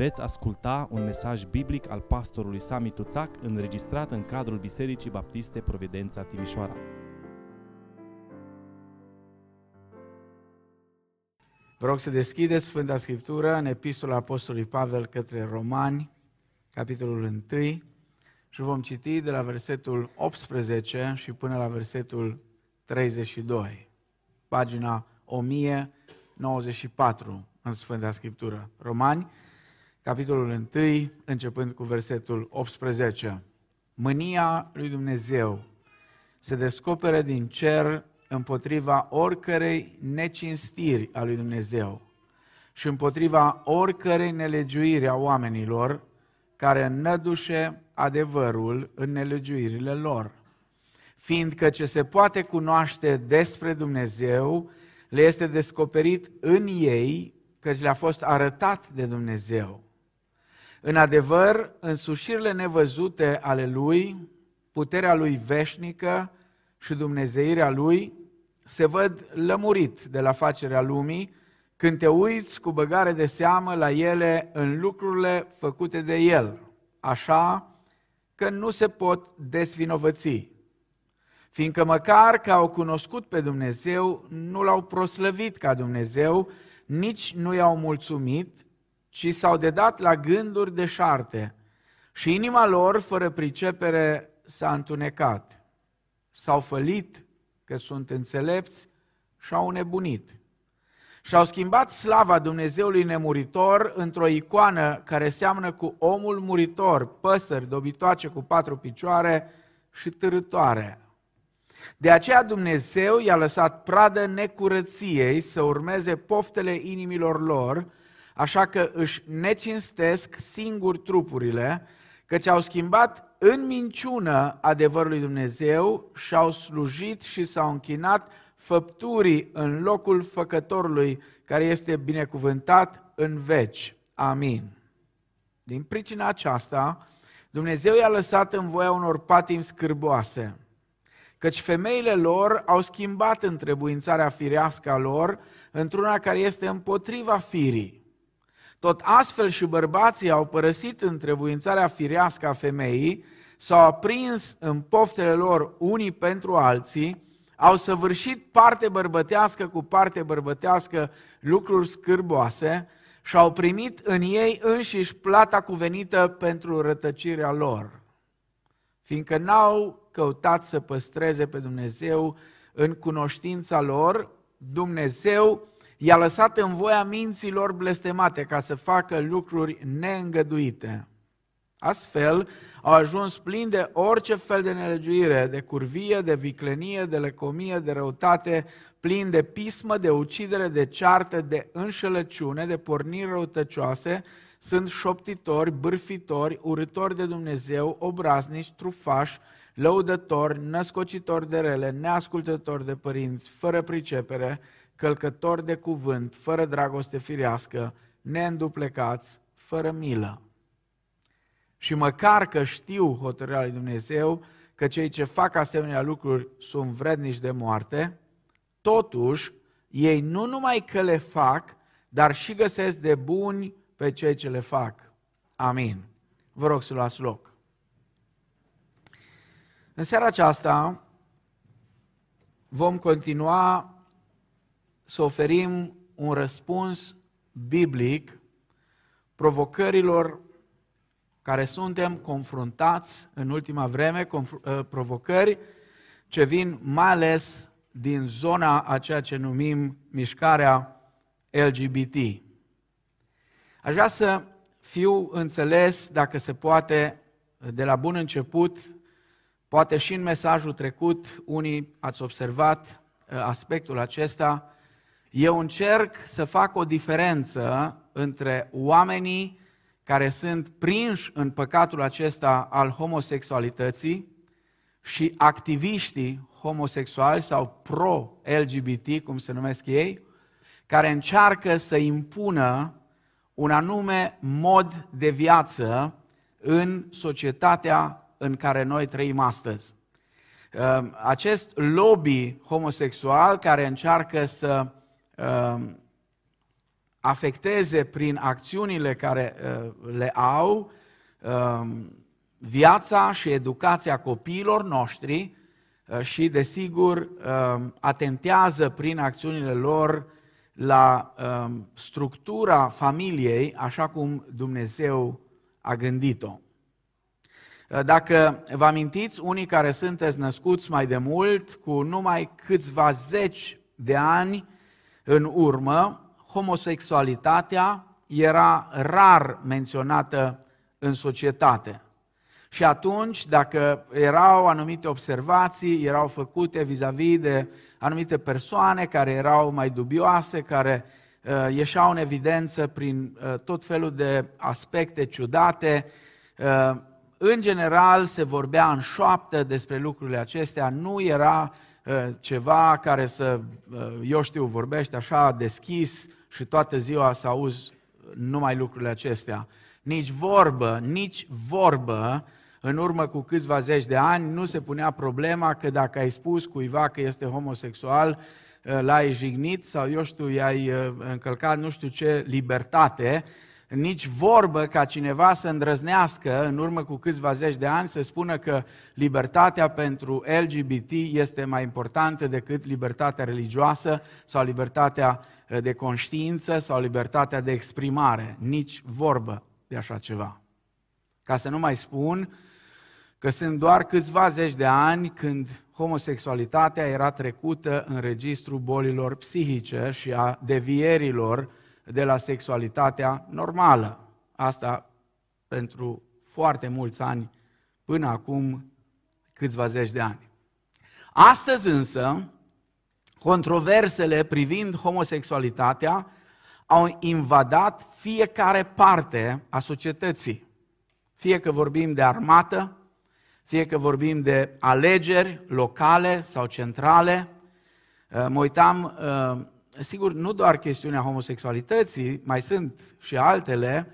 Veți asculta un mesaj biblic al pastorului Sami Tuțac înregistrat în cadrul Bisericii Baptiste Providența Timișoara. Vă rog să deschideți Sfânta Scriptură în Epistola Apostolului Pavel către Romani, capitolul 1, și vom citi de la versetul 18 și până la versetul 32, pagina 1094 în Sfânta Scriptură. Romani, capitolul 1, începând cu versetul 18. Mânia lui Dumnezeu se descoperă din cer împotriva oricărei necinstiri a lui Dumnezeu și împotriva oricărei nelegiuiri a oamenilor care nădușe adevărul în nelegiuirile lor. Fiindcă ce se poate cunoaște despre Dumnezeu le este descoperit în ei, căci le-a fost arătat de Dumnezeu. În adevăr, însușirile nevăzute ale Lui, puterea Lui veșnică și Dumnezeirea Lui se văd lămurit de la facerea lumii când te uiți cu băgare de seamă la ele în lucrurile făcute de El, așa că nu se pot desvinovăți. Fiindcă măcar că au cunoscut pe Dumnezeu, nu l-au proslăvit ca Dumnezeu, nici nu i-au mulțumit, ci s-au dedat la gânduri de șarte și inima lor, fără pricepere, s-a întunecat. S-au fălit că sunt înțelepți și au nebunit. Și-au schimbat slava Dumnezeului nemuritor într-o icoană care seamănă cu omul muritor, păsări dobitoace cu patru picioare și târătoare. De aceea Dumnezeu i-a lăsat pradă necurăției să urmeze poftele inimilor lor, așa că își necinstesc singur trupurile, căci au schimbat în minciună adevărul lui Dumnezeu și au slujit și s-au închinat făpturii în locul făcătorului care este binecuvântat în veci. Amin. Din pricina aceasta, Dumnezeu i-a lăsat în voia unor patimi scârboase, căci femeile lor au schimbat întrebuințarea firească a lor într-una care este împotriva firii tot astfel și bărbații au părăsit întrebuințarea firească a femeii, s-au aprins în poftele lor unii pentru alții, au săvârșit parte bărbătească cu parte bărbătească lucruri scârboase și au primit în ei înșiși plata cuvenită pentru rătăcirea lor. Fiindcă n-au căutat să păstreze pe Dumnezeu în cunoștința lor, Dumnezeu i-a lăsat în voia minților blestemate ca să facă lucruri neîngăduite. Astfel, au ajuns plini de orice fel de nelegiuire, de curvie, de viclenie, de lecomie, de răutate, plini de pismă, de ucidere, de ceartă, de înșelăciune, de porniri răutăcioase, sunt șoptitori, bârfitori, urători de Dumnezeu, obraznici, trufași, lăudători, născocitori de rele, neascultători de părinți, fără pricepere, călcători de cuvânt, fără dragoste firească, neînduplecați, fără milă. Și măcar că știu hotărârea lui Dumnezeu că cei ce fac asemenea lucruri sunt vrednici de moarte, totuși ei nu numai că le fac, dar și găsesc de buni pe cei ce le fac. Amin. Vă rog să luați loc. În seara aceasta vom continua să oferim un răspuns biblic provocărilor care suntem confruntați în ultima vreme, ă, provocări ce vin mai ales din zona a ceea ce numim mișcarea LGBT. Aș vrea să fiu înțeles, dacă se poate, de la bun început, poate și în mesajul trecut, unii ați observat ă, aspectul acesta, eu încerc să fac o diferență între oamenii care sunt prinși în păcatul acesta al homosexualității și activiștii homosexuali sau pro-LGBT, cum se numesc ei, care încearcă să impună un anume mod de viață în societatea în care noi trăim astăzi. Acest lobby homosexual care încearcă să Um, afecteze prin acțiunile care le au um, viața și educația copiilor noștri și, desigur, um, atentează prin acțiunile lor la um, structura familiei așa cum Dumnezeu a gândit-o. Uh, dacă vă amintiți, unii care sunteți născuți mai de mult, cu numai câțiva zeci de ani în urmă, homosexualitatea era rar menționată în societate. Și atunci, dacă erau anumite observații, erau făcute vis-a-vis de anumite persoane care erau mai dubioase, care uh, ieșeau în evidență prin uh, tot felul de aspecte ciudate, uh, în general se vorbea în șoaptă despre lucrurile acestea, nu era uh, ceva care să, uh, eu știu, vorbește așa deschis și toată ziua să auzi numai lucrurile acestea. Nici vorbă, nici vorbă, în urmă cu câțiva zeci de ani, nu se punea problema că dacă ai spus cuiva că este homosexual, uh, l-ai jignit sau, eu știu, i-ai încălcat nu știu ce libertate, nici vorbă ca cineva să îndrăznească în urmă cu câțiva zeci de ani să spună că libertatea pentru LGBT este mai importantă decât libertatea religioasă sau libertatea eh, de conștiință sau libertatea de exprimare. Nici vorbă de așa ceva. Ca să nu mai spun că sunt doar câțiva zeci de ani când homosexualitatea era trecută în registrul bolilor psihice și a devierilor de la sexualitatea normală. Asta pentru foarte mulți ani, până acum câțiva zeci de ani. Astăzi însă, controversele privind homosexualitatea au invadat fiecare parte a societății. Fie că vorbim de armată, fie că vorbim de alegeri locale sau centrale. Mă uitam sigur, nu doar chestiunea homosexualității, mai sunt și altele.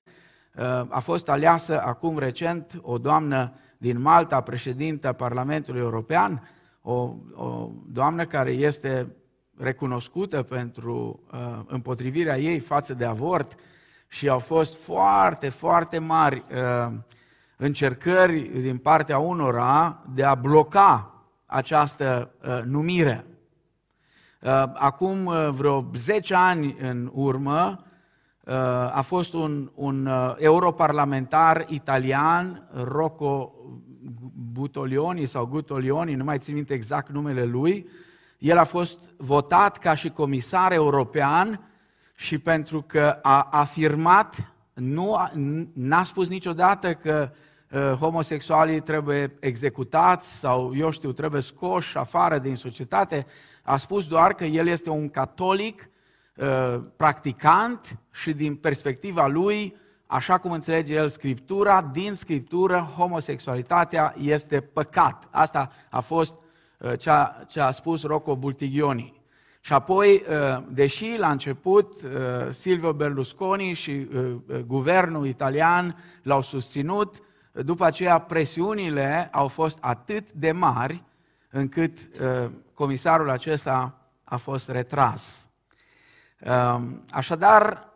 Uh, a fost aleasă acum recent o doamnă din Malta, președintă Parlamentului European, o, o doamnă care este recunoscută pentru uh, împotrivirea ei față de avort și au fost foarte, foarte mari uh, încercări din partea unora de a bloca această uh, numire. Uh, acum uh, vreo 10 ani în urmă uh, a fost un, un europarlamentar italian, Rocco Butolioni sau Gutolioni, nu mai țin minte exact numele lui, el a fost votat ca și comisar european și pentru că a afirmat, nu n-a spus niciodată că homosexualii trebuie executați sau, eu știu, trebuie scoși afară din societate, a spus doar că el este un catolic uh, practicant și din perspectiva lui, așa cum înțelege el Scriptura, din Scriptură homosexualitatea este păcat. Asta a fost uh, ce a spus Rocco Bultigioni. Și apoi, uh, deși la început Silvio Berlusconi și guvernul italian l-au susținut, după aceea presiunile au fost atât de mari încât comisarul acesta a fost retras. Um, așadar,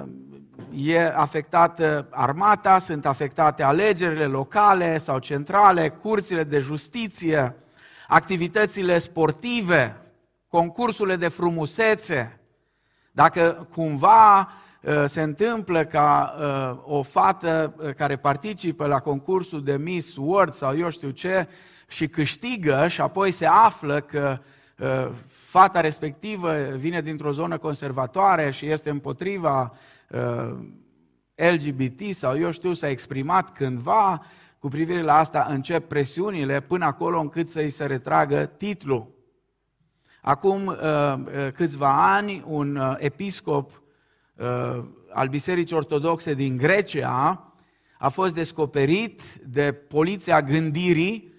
um, e afectată armata, sunt afectate alegerile locale sau centrale, curțile de justiție, activitățile sportive, concursurile de frumusețe. Dacă cumva uh, se întâmplă ca uh, o fată uh, care participă la concursul de Miss World sau eu știu ce, și câștigă și apoi se află că uh, fata respectivă vine dintr-o zonă conservatoare și este împotriva uh, LGBT sau eu știu, s-a exprimat cândva cu privire la asta, încep presiunile până acolo încât să-i se retragă titlul. Acum uh, câțiva ani, un episcop al Bisericii Ortodoxe din Grecia a fost descoperit de poliția gândirii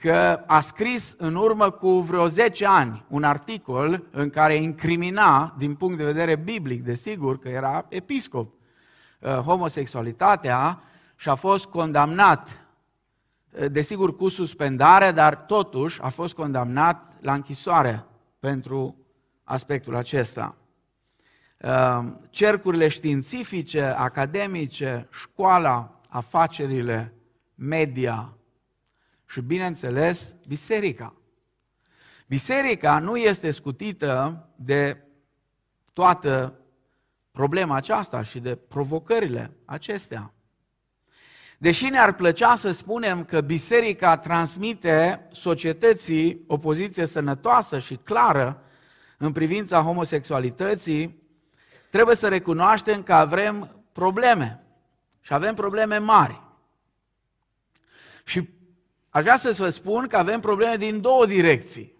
că a scris în urmă cu vreo 10 ani un articol în care incrimina, din punct de vedere biblic, desigur, că era episcop, uh, homosexualitatea și a fost condamnat, uh, desigur cu suspendare, dar totuși a fost condamnat la închisoare pentru aspectul acesta. uh, cercurile științifice, academice, școala, afacerile, media și, bineînțeles, biserica. Biserica nu este scutită de toată problema aceasta și de provocările acestea. Deși ne-ar plăcea să spunem că biserica transmite societății o poziție sănătoasă și clară în privința homosexualității, trebuie să recunoaștem că avem probleme și avem probleme mari. Și aș vrea să vă spun că avem probleme din două direcții.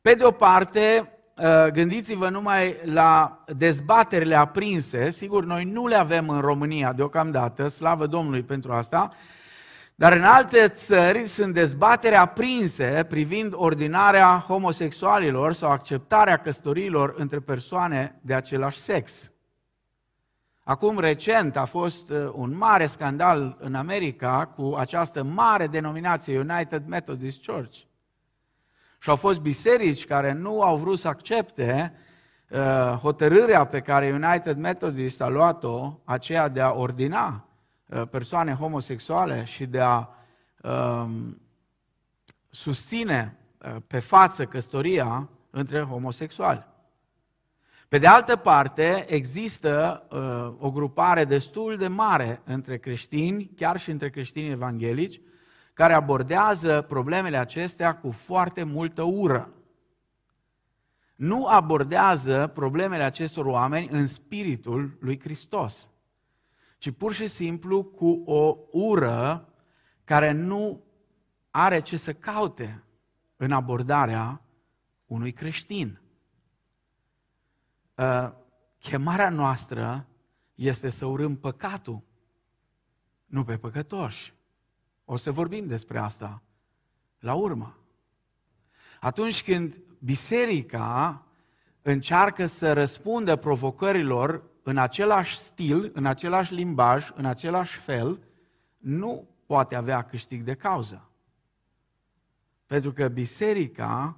Pe de o parte, Uh, gândiți-vă numai la dezbaterile aprinse, sigur, noi nu le avem în România deocamdată, slavă Domnului pentru asta, dar în alte țări sunt dezbatere aprinse privind ordinarea homosexualilor sau acceptarea căsătoriilor între persoane de același sex. Acum, recent, a fost uh, un mare scandal în America cu această mare denominație United Methodist Church – și au fost biserici care nu au vrut să accepte uh, hotărârea pe care United Methodist a luat-o, aceea de a ordina uh, persoane homosexuale și de a uh, susține uh, pe față căsătoria între homosexuali. Pe de altă parte, există uh, o grupare destul de mare între creștini, chiar și între creștini evanghelici, care abordează problemele acestea cu foarte multă ură. Nu abordează problemele acestor oameni în spiritul lui Hristos, ci pur și simplu cu o ură care nu are ce să caute în abordarea unui creștin. Uh, chemarea noastră este să urâm păcatul, nu pe păcătoși. O să vorbim despre asta la urmă. Atunci când biserica încearcă să răspundă provocărilor în același stil, în același limbaj, în același fel, nu poate avea câștig de cauză. Pentru că biserica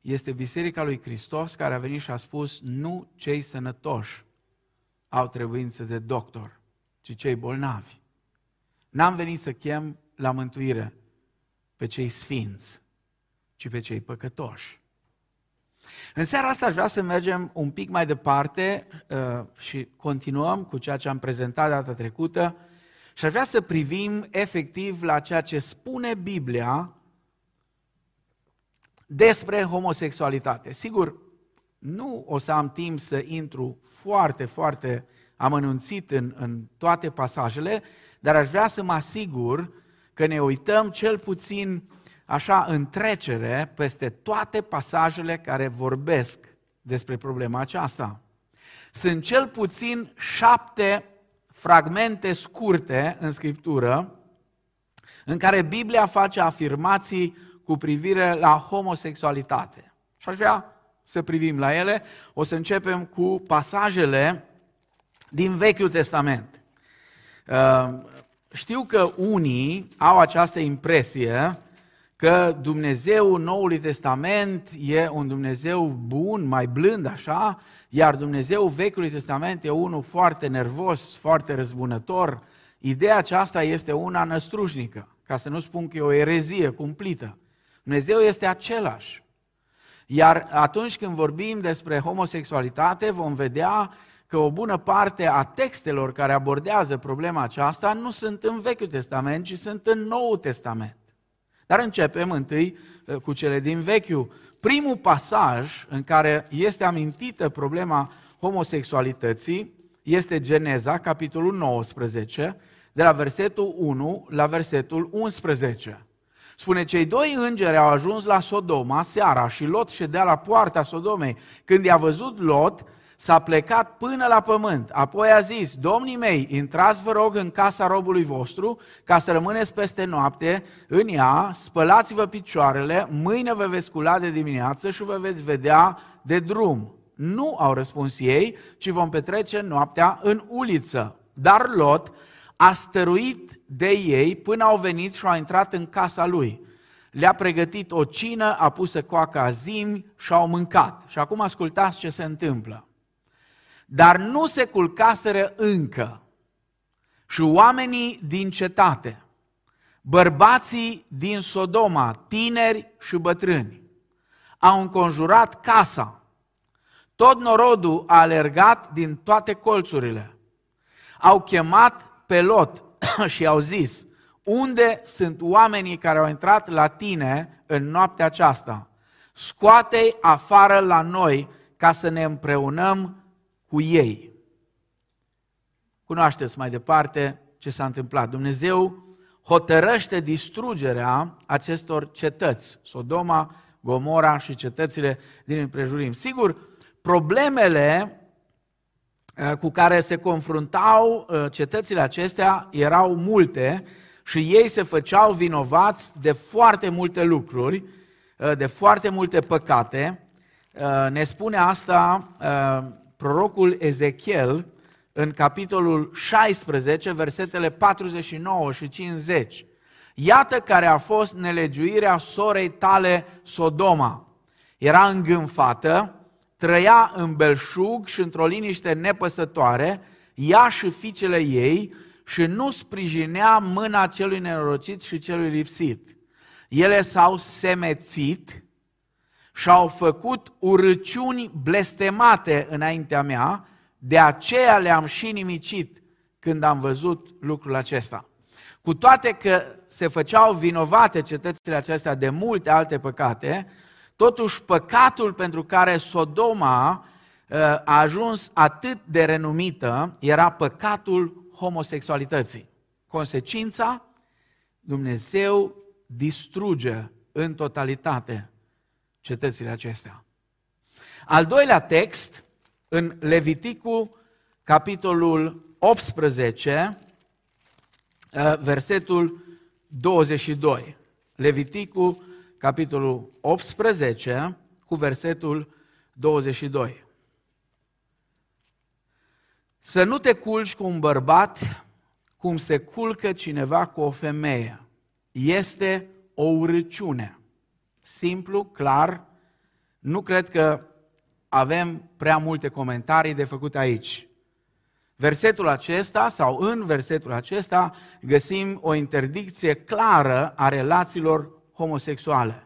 este biserica lui Hristos care a venit și a spus nu cei sănătoși au trebuință de doctor, ci cei bolnavi. N-am venit să chem la mântuire pe cei sfinți, ci pe cei păcătoși. În seara asta aș vrea să mergem un pic mai departe uh, și continuăm cu ceea ce am prezentat data trecută și aș vrea să privim efectiv la ceea ce spune Biblia despre homosexualitate. Sigur, nu o să am timp să intru foarte, foarte amănunțit în, în toate pasajele, dar aș vrea să mă asigur că ne uităm cel puțin așa în trecere peste toate pasajele care vorbesc despre problema aceasta. Sunt cel puțin șapte fragmente scurte în Scriptură în care Biblia face afirmații cu privire la homosexualitate. Și aș vrea să privim la ele. O să începem cu pasajele din Vechiul Testament. Uh, știu că unii au această impresie că Dumnezeu Noului Testament e un Dumnezeu bun, mai blând așa, iar Dumnezeu Vechiului Testament e unul foarte nervos, foarte răzbunător. Ideea aceasta este una năstrușnică, ca să nu spun că e o erezie cumplită. Dumnezeu este același. Iar atunci când vorbim despre homosexualitate, vom vedea că o bună parte a textelor care abordează problema aceasta nu sunt în Vechiul Testament, ci sunt în Noul Testament. Dar începem întâi uh, cu cele din Vechiul. Primul pasaj în care este amintită problema homosexualității este Geneza, capitolul 19, de la versetul 1 la versetul 11. Spune, cei doi îngeri au ajuns la Sodoma seara și Lot ședea la poarta Sodomei. Când i-a văzut Lot, s-a plecat până la pământ. Apoi a zis, domnii mei, intrați vă rog în casa robului vostru ca să rămâneți peste noapte în ea, spălați-vă picioarele, mâine vă veți scula de dimineață și vă veți vedea de drum. Nu au răspuns ei, ci vom petrece noaptea în uliță. Dar Lot a stăruit de ei până au venit și au intrat în casa lui. Le-a pregătit o cină, a pus să coacă azimi și au mâncat. Și acum ascultați ce se întâmplă. dar nu se culcaseră încă. Și oamenii din cetate, bărbații din Sodoma, tineri și bătrâni, au înconjurat casa. Tot norodul a alergat din toate colțurile. Au chemat pe Lot și au zis, unde sunt oamenii care au intrat la tine în noaptea aceasta? Scoate-i afară la noi ca să ne împreunăm cu ei. Cunoașteți mai departe ce s-a întâmplat. Dumnezeu hotărăște distrugerea acestor cetăți, Sodoma, Gomora și cetățile din împrejurim. Sigur, problemele uh, cu care se confruntau uh, cetățile acestea erau multe și ei se făceau vinovați de foarte multe lucruri, uh, de foarte multe păcate. Ne spune asta prorocul Ezechiel în capitolul 16, versetele 49 și 50. Iată care a fost nelegiuirea sorei tale Sodoma. Era îngânfată, trăia în belșug și într-o liniște nepăsătoare, ea și fiicele ei, și nu sprijinea mâna celui nenorocit și celui lipsit. Ele s-au semețit și au făcut urăciuni blestemate înaintea mea, de aceea le-am și nimicit când am văzut lucrul acesta. Cu toate că se făceau vinovate cetățile acestea de multe alte păcate, totuși păcatul pentru care Sodoma uh, a ajuns atât de renumită era păcatul homosexualității. Consecința, Dumnezeu distruge în totalitate cetățile acestea. Al doilea text, în Leviticul, capitolul 18, uh, versetul 22. Leviticul, capitolul 18, cu versetul 22. Să nu te culci cu un bărbat cum se culcă cineva cu o femeie. Este o urăciune. Simplu, clar, nu cred că avem prea multe comentarii de făcut aici. Versetul acesta sau în versetul acesta găsim o interdicție clară a relațiilor homosexuale.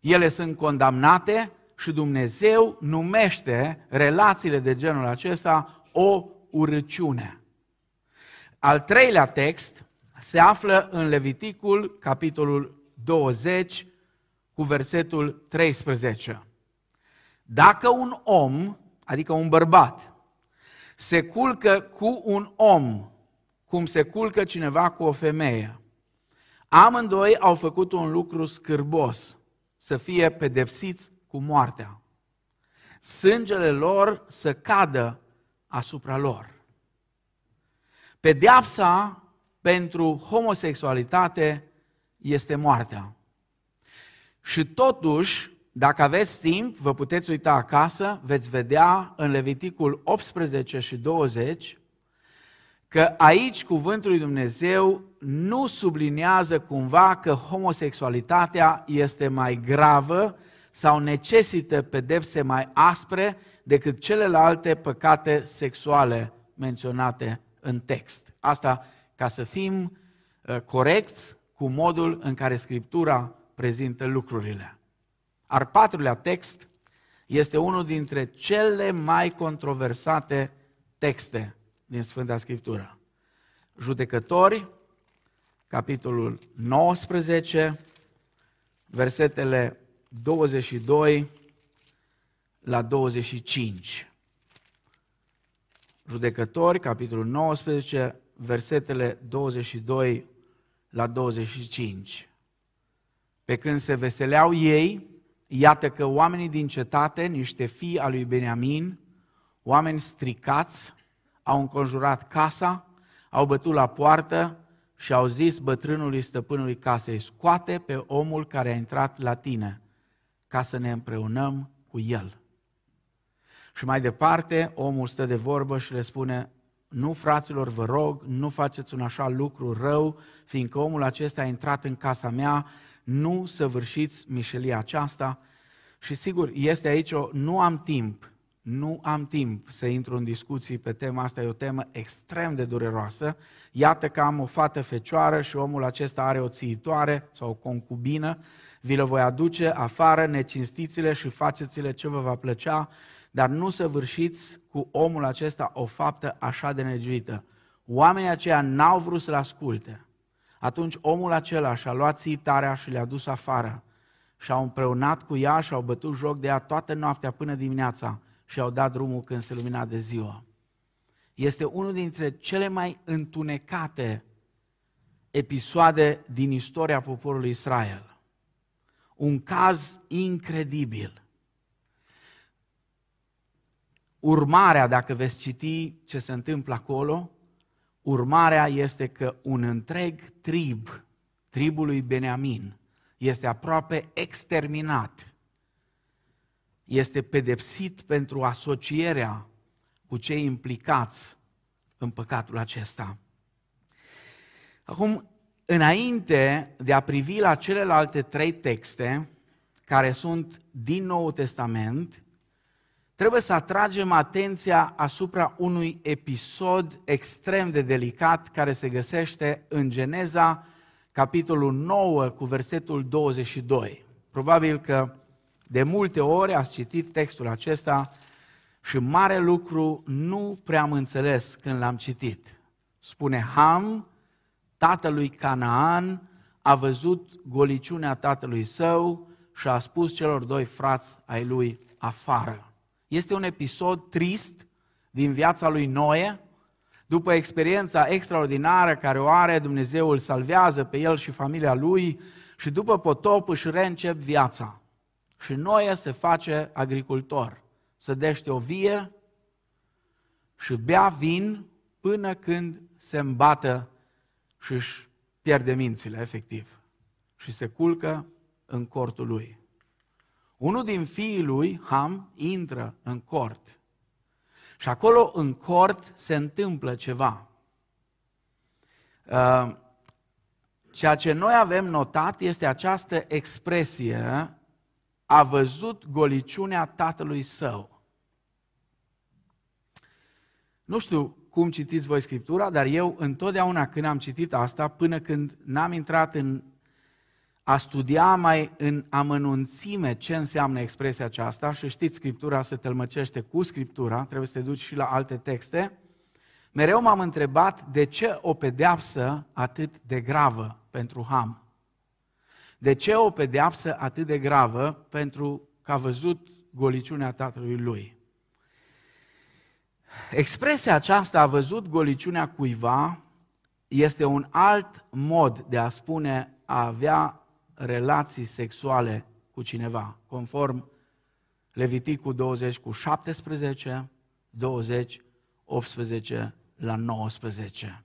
Ele sunt condamnate și Dumnezeu numește relațiile de genul acesta o urăciune. Al treilea text se află în Leviticul, capitolul 20, cu versetul 13. Dacă un om, adică un bărbat, se culcă cu un om, cum se culcă cineva cu o femeie, amândoi au făcut un lucru scârbos, să fie pedepsiți cu moartea. Sângele lor să cadă asupra lor. Pedeapsa pentru homosexualitate este moartea. Și totuși, dacă aveți timp, vă puteți uita acasă, veți vedea în Leviticul 18 și 20 că aici cuvântul lui Dumnezeu nu subliniază cumva că homosexualitatea este mai gravă sau necesită pedepse mai aspre decât celelalte păcate sexuale menționate în text. Asta ca să fim uh, corecți cu modul în care Scriptura prezintă lucrurile. Al patrulea text este unul dintre cele mai controversate texte din Sfânta Scriptură. Judecători, capitolul 19, versetele 22 la 25. Judecători, capitolul 19, versetele 22 la 25. Pe când se veseleau ei, iată că oamenii din cetate, niște fii al lui Beniamin, oameni stricați, au înconjurat casa, au bătut la poartă și au zis bătrânului stăpânului casei, scoate pe omul care a intrat la tine, ca să ne împreunăm cu el. Și mai departe, omul stă de vorbă și le spune, nu, fraților, vă rog, nu faceți un așa lucru rău, fiindcă omul acesta a intrat în casa mea, nu săvârșiți mișelia aceasta. Și sigur, este aici o, nu am timp Nu am timp să intru în discuții pe tema asta, e o temă extrem de dureroasă. Iată că am o fată fecioară și omul acesta are o țiitoare sau o concubină. Vi le voi aduce afară, necinstițile și faceți-le ce vă va plăcea, dar nu să vârșiți cu omul acesta o faptă așa de negiuită. Oamenii aceia n-au vrut să-l asculte. Atunci omul acela și-a luat țitarea și le-a dus afară și au împreunat cu ea și au bătut joc de ea toată noaptea până dimineața și au dat drumul când se lumina de ziua. Este unul dintre cele mai întunecate episoade din istoria poporului Israel. Un caz incredibil. Urmarea, dacă veți citi ce se întâmplă acolo, urmarea este că un întreg trib, tribul lui Beneamin, este aproape exterminat. Este pedepsit pentru asocierea cu cei implicați în păcatul acesta. Acum, înainte de a privi la celelalte trei texte, care sunt din Noul Testament, trebuie să atragem atenția asupra unui episod extrem de delicat care se găsește în Geneza capitolul 9 cu versetul 22. Probabil că de multe ori ați citit textul acesta și mare lucru nu prea am înțeles când l-am citit. Spune Ham, tatălui Canaan, a văzut goliciunea tatălui său și a spus celor doi frați ai lui afară. Este un episod trist din viața lui Noe, după experiența extraordinară care o are, Dumnezeu îl salvează pe el și familia lui și după potop își reîncep viața. Și Noe se face agricultor, sădește o vie și bea vin până când se îmbată și își pierde mințile, efectiv. Și se culcă în cortul lui. Unul din fiii lui, Ham, intră în cort și acolo în cort se întâmplă ceva. Uh, ceea ce noi avem notat este această expresie, a văzut goliciunea tatălui său. Nu știu cum citiți voi Scriptura, dar eu întotdeauna când am citit asta, până când n-am intrat în a studia mai în amănunțime ce înseamnă expresia aceasta și știți, Scriptura se tălmăcește cu Scriptura, trebuie să te duci și la alte texte, mereu m-am întrebat de ce o pedeapsă atât de gravă pentru Ham. De ce o pedeapsă atât de gravă pentru că a văzut goliciunea tatălui lui? Expresia aceasta a văzut goliciunea cuiva este un alt mod de a spune a avea relații sexuale cu cineva, conform Leviticul 20 cu 17, 20, 18 la 19.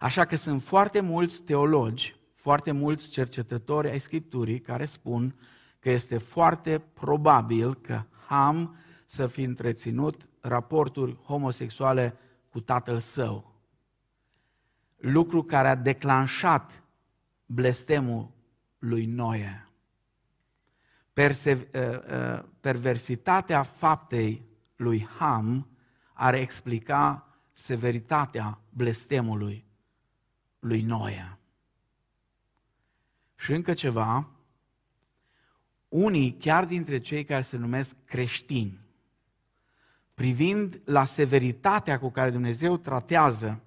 Așa că sunt foarte mulți teologi, foarte mulți cercetători ai Scripturii care spun că este foarte probabil că Ham să fi întreținut raporturi homosexuale cu tatăl său. Lucru care a declanșat blestemul lui Noe. Perse- uh, uh, perversitatea faptei lui Ham ar explica severitatea blestemului lui Noe. Și încă ceva, unii, chiar dintre cei care se numesc creștini, privind la severitatea cu care Dumnezeu tratează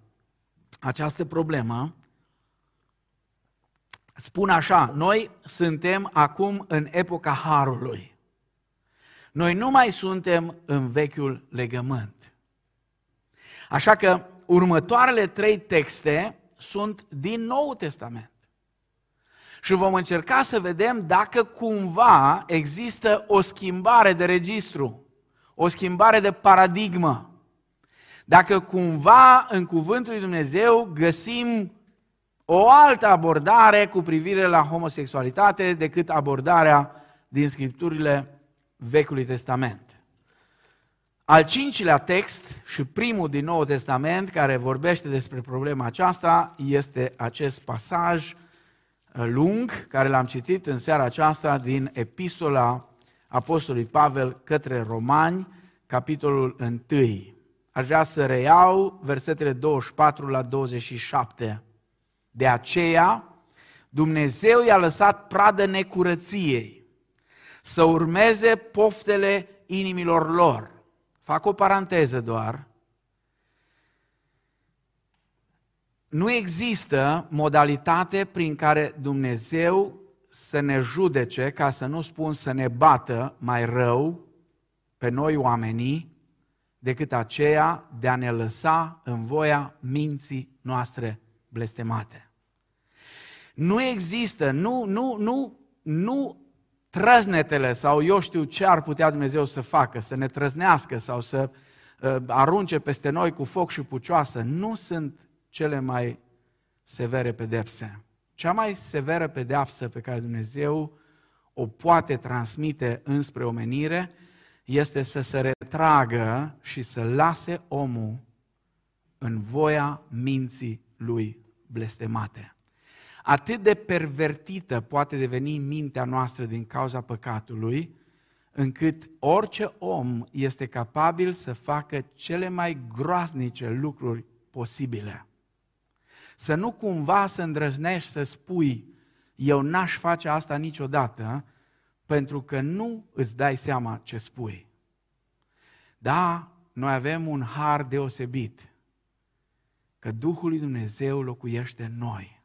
această problemă, spun așa, noi suntem acum în epoca Harului. Noi nu mai suntem în vechiul legământ. Așa că următoarele trei texte sunt din Nou Testament. Și vom încerca să vedem dacă cumva există o schimbare de registru, o schimbare de paradigmă. Dacă cumva în Cuvântul lui Dumnezeu găsim o altă abordare cu privire la homosexualitate decât abordarea din scripturile Vechiului Testament. Al cincilea text și primul din Noul Testament care vorbește despre problema aceasta este acest pasaj uh, lung care l-am citit în seara aceasta din epistola Apostolului Pavel către romani, capitolul 1. Aș vrea să reiau versetele 24 la 27. De aceea, Dumnezeu i-a lăsat pradă necurăției, să urmeze poftele inimilor lor. Fac o paranteză doar. Nu există modalitate prin care Dumnezeu să ne judece, ca să nu spun să ne bată mai rău pe noi oamenii, decât aceea de a ne lăsa în voia minții noastre blestemate. Nu există, nu, nu, nu, nu trăznetele sau eu știu ce ar putea Dumnezeu să facă, să ne trăznească sau să uh, arunce peste noi cu foc și pucioasă, nu sunt cele mai severe pedepse. Cea mai severă pedeapsă pe care Dumnezeu o poate transmite înspre omenire este să se retragă și să lase omul în voia minții lui blestemate. Atât de pervertită poate deveni mintea noastră din cauza păcatului, încât orice om este capabil să facă cele mai groaznice lucruri posibile. Să nu cumva să îndrăznești să spui, eu n-aș face asta niciodată, pentru că nu îți dai seama ce spui. Da, noi avem un har deosebit, că Duhul lui Dumnezeu locuiește în noi.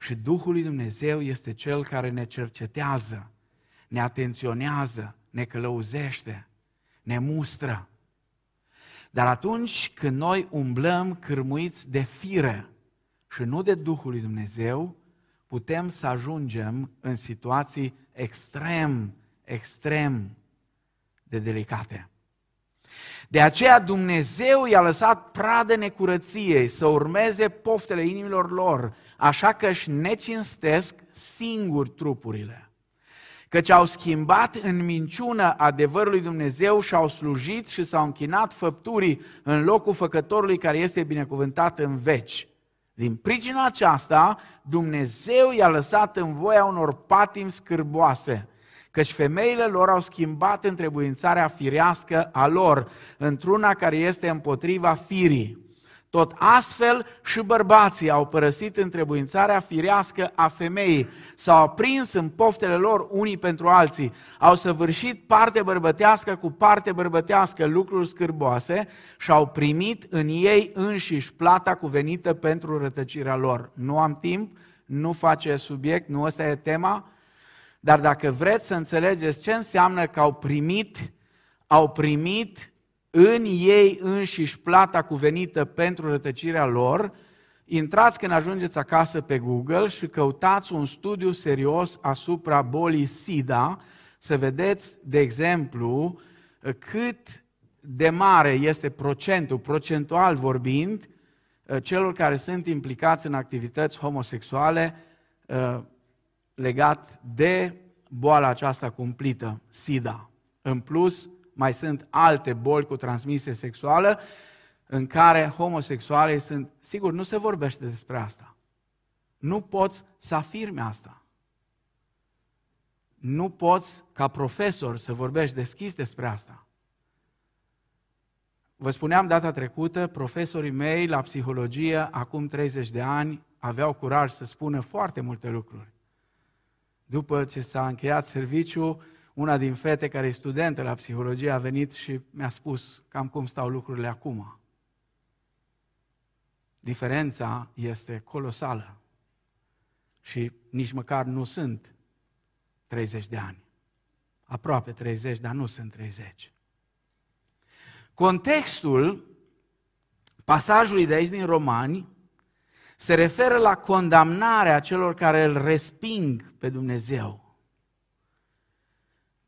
Și Duhul lui Dumnezeu este Cel care ne cercetează, ne atenționează, ne călăuzește, ne mustră. Dar atunci când noi umblăm cârmuiți de fire și nu de Duhul lui Dumnezeu, putem să ajungem în situații extrem, extrem de delicate. De aceea Dumnezeu i-a lăsat pradă necurăției să urmeze poftele inimilor lor, așa că își necinstesc singur trupurile. Căci au schimbat în minciună adevărul lui Dumnezeu și au slujit și s-au închinat făpturii în locul făcătorului care este binecuvântat în veci. Din pricina aceasta, Dumnezeu i-a lăsat în voia unor patim scârboase, căci femeile lor au schimbat întrebuințarea firească a lor într-una care este împotriva firii. Tot astfel și bărbații au părăsit întrebuințarea firească a femeii, s-au aprins în poftele lor unii pentru alții, au săvârșit parte bărbătească cu parte bărbătească lucruri scârboase și au primit în ei înșiși plata cuvenită pentru rătăcirea lor. Nu am timp, nu face subiect, nu ăsta e tema, dar dacă vreți să înțelegeți ce înseamnă că au primit, au primit în ei înșiși plata cuvenită pentru rătăcirea lor, intrați când ajungeți acasă pe Google și căutați un studiu serios asupra bolii SIDA, să vedeți, de exemplu, cât de mare este procentul, procentual vorbind, celor care sunt implicați în activități homosexuale legat de boala aceasta cumplită, SIDA. În plus, mai sunt alte boli cu transmisie sexuală în care homosexualii sunt, sigur, nu se vorbește despre asta. Nu poți să afirmi asta. Nu poți, ca profesor, să vorbești deschis despre asta. Vă spuneam data trecută, profesorii mei la psihologie, acum 30 de ani, aveau curaj să spună foarte multe lucruri. După ce s-a încheiat serviciu, una din fete care e studentă la psihologie a venit și mi-a spus cam cum stau lucrurile acum. Diferența este colosală și nici măcar nu sunt 30 de ani. Aproape 30, dar nu sunt 30. Contextul pasajului de aici din Romani se referă la condamnarea celor care îl resping pe Dumnezeu.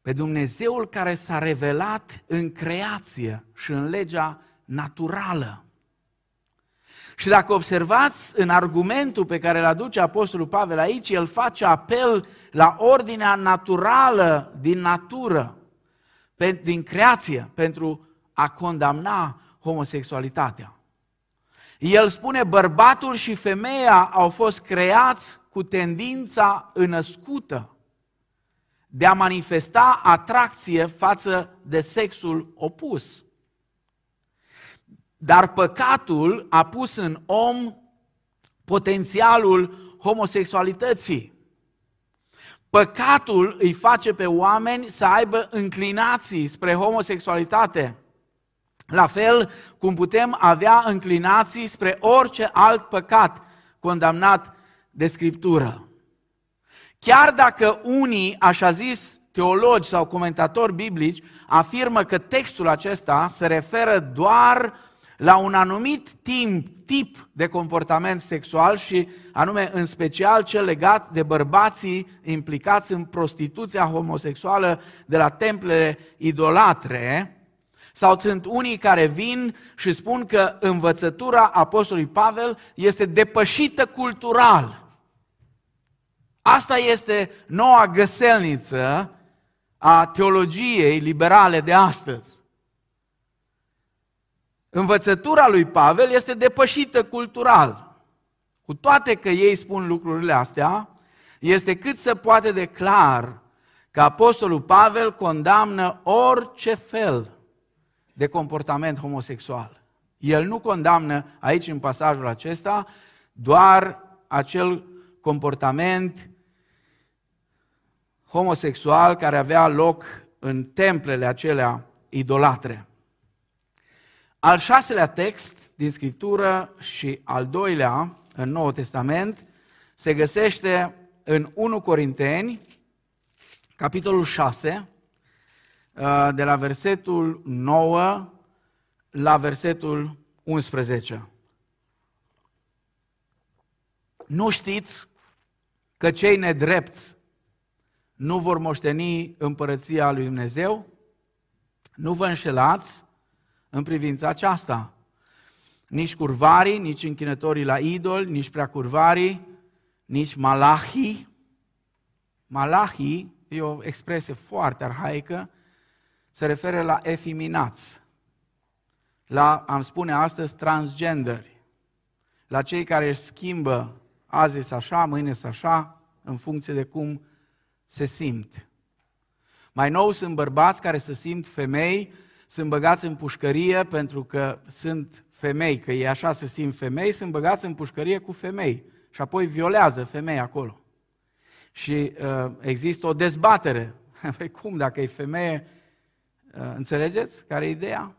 Pe Dumnezeul care s-a revelat în creație și în legea naturală. Și dacă observați în argumentul pe care îl aduce Apostolul Pavel aici, el face apel la ordinea naturală din natură, din creație, pentru a condamna homosexualitatea. El spune, bărbatul și femeia au fost creați cu tendința înăscută de a manifesta atracție față de sexul opus. Dar păcatul a pus în om potențialul homosexualității. Păcatul îi face pe oameni să aibă înclinații spre homosexualitate. La fel cum putem avea înclinații spre orice alt păcat condamnat de Scriptură. Chiar dacă unii, așa zis, teologi sau comentatori biblici, afirmă că textul acesta se referă doar la un anumit timp, tip de comportament sexual și anume în special cel legat de bărbații implicați în prostituția homosexuală de la templele idolatre, sau sunt unii care vin și spun că învățătura Apostolului Pavel este depășită cultural. Asta este noua găselniță a teologiei liberale de astăzi. Învățătura lui Pavel este depășită cultural. Cu toate că ei spun lucrurile astea, este cât se poate de clar că Apostolul Pavel condamnă orice fel de comportament homosexual. El nu condamnă aici în pasajul acesta doar acel comportament homosexual care avea loc în templele acelea idolatre. Al șaselea text din Scriptură și al doilea în Noul Testament se găsește în 1 Corinteni, capitolul 6, uh, de la versetul 9 la versetul 11. Nu știți că cei nedrepți nu vor moșteni împărăția lui Dumnezeu? Nu vă înșelați în privința aceasta. Nici curvarii, nici închinătorii la idol, nici preacurvarii, nici malahii. Malahii e o expresie foarte arhaică, se referă la efeminați, la, am spune astăzi, transgenderi, la cei care își schimbă azi așa, mâine așa, în funcție de cum se simt. Mai nou sunt bărbați care se simt femei, sunt băgați în pușcărie pentru că sunt femei, că e așa se simt femei, sunt băgați în pușcărie cu femei și apoi violează femei acolo. Și uh, există o dezbatere. Păi cum, dacă e femeie, uh, înțelegeți care e ideea?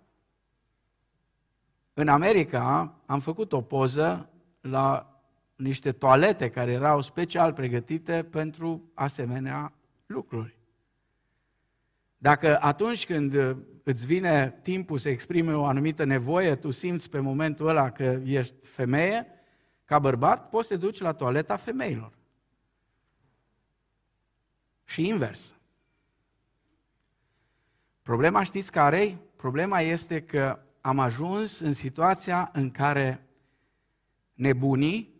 În America am făcut o poză la niște toalete care erau special pregătite pentru asemenea lucruri. Dacă atunci când îți vine timpul să exprime o anumită nevoie, tu simți pe momentul ăla că ești femeie, ca bărbat, poți să te duci la toaleta femeilor. Și invers. Problema știți care e? Problema este că am ajuns în situația în care nebunii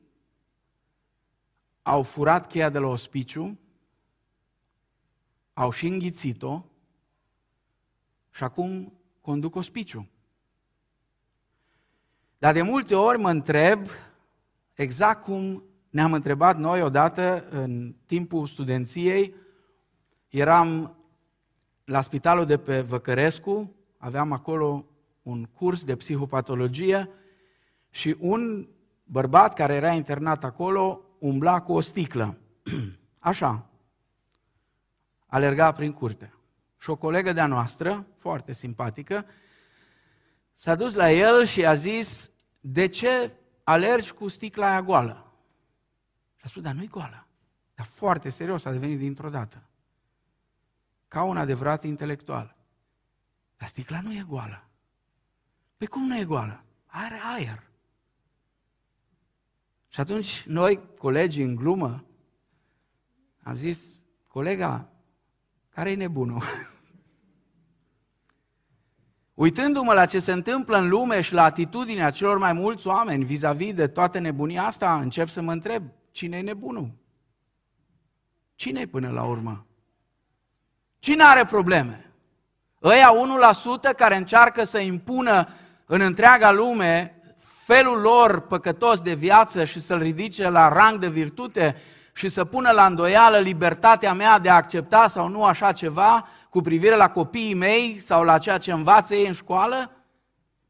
au furat cheia de la ospiciu, au și înghițit-o și acum conduc ospiciu. Dar de multe ori mă întreb, exact cum ne-am întrebat noi odată în timpul studenției, eram la spitalul de pe Văcărescu, aveam acolo un curs de psihopatologie și un bărbat care era internat acolo umbla cu o sticlă. Așa. Alerga prin curte. Și o colegă de-a noastră, foarte simpatică, s-a dus la el și a zis, de ce alergi cu sticla aia goală? Și a spus, dar nu-i goală. Dar foarte serios a devenit dintr-o dată. Ca un adevărat intelectual. Dar sticla nu e goală. Păi cum nu e goală? Are aer. Și atunci noi, colegii, în glumă, am zis, colega, care e nebunul? Uitându-mă la ce se întâmplă în lume și la atitudinea celor mai mulți oameni vis-a-vis de toată nebunia asta, încep să mă întreb, cine e nebunul? Cine e până la urmă? Cine are probleme? Ăia 1% care încearcă să impună în întreaga lume felul lor păcătos de viață și să-l ridice la rang de virtute și să pună la îndoială libertatea mea de a accepta sau nu așa ceva cu privire la copiii mei sau la ceea ce învață ei în școală?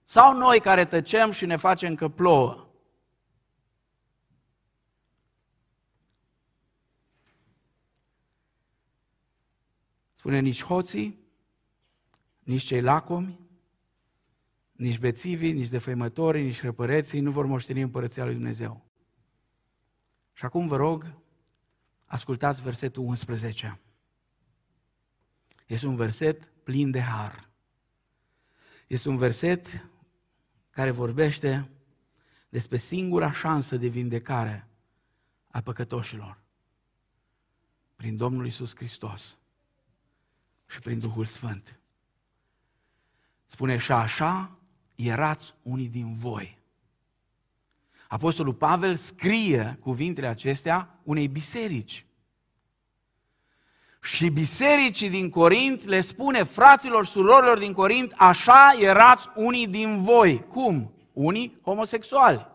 Sau noi care tăcem și ne facem că plouă? Spune nici hoții, nici cei lacomi, nici bețivii, nici defăimătorii, nici răpăreții nu vor moșteni împărăția lui Dumnezeu. Și acum vă rog, ascultați versetul 11. Este un verset plin de har. Este un verset care vorbește despre singura șansă de vindecare a păcătoșilor prin Domnul Isus Hristos și prin Duhul Sfânt. Spune și așa erați unii din voi. Apostolul Pavel scrie cuvintele acestea unei biserici. Și bisericii din Corint le spune fraților, surorilor din Corint, așa erați unii din voi. Cum? Unii homosexuali,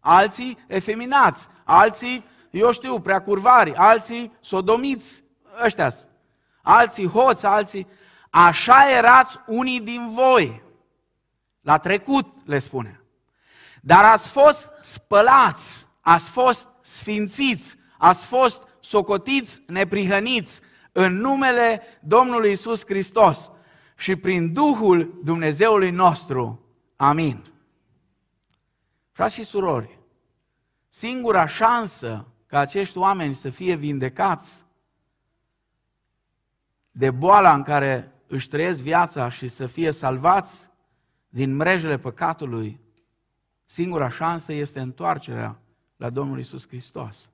alții efeminați, alții, eu știu, prea curvari, alții sodomiți, ăștia alții hoți, alții... Așa erați unii din voi. La trecut, le spune. Dar ați fost spălați, ați fost sfințiți, ați fost socotiți, neprihăniți în numele Domnului Isus Hristos și prin Duhul Dumnezeului nostru. Amin. Frați și surori, singura șansă ca acești oameni să fie vindecați de boala în care își trăiesc viața și să fie salvați din mrejele păcatului, singura șansă este întoarcerea la Domnul Isus Hristos.